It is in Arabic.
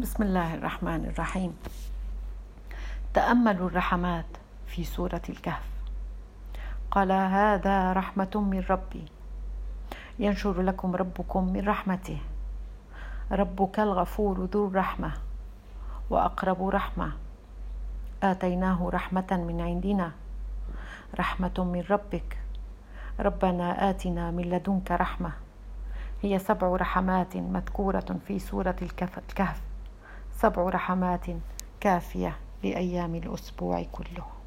بسم الله الرحمن الرحيم. تاملوا الرحمات في سورة الكهف. قال هذا رحمة من ربي. ينشر لكم ربكم من رحمته. ربك الغفور ذو الرحمة وأقرب رحمة. آتيناه رحمة من عندنا. رحمة من ربك. ربنا آتنا من لدنك رحمة. هي سبع رحمات مذكورة في سورة الكهف. سبع رحمات كافية لأيام الأسبوع كله.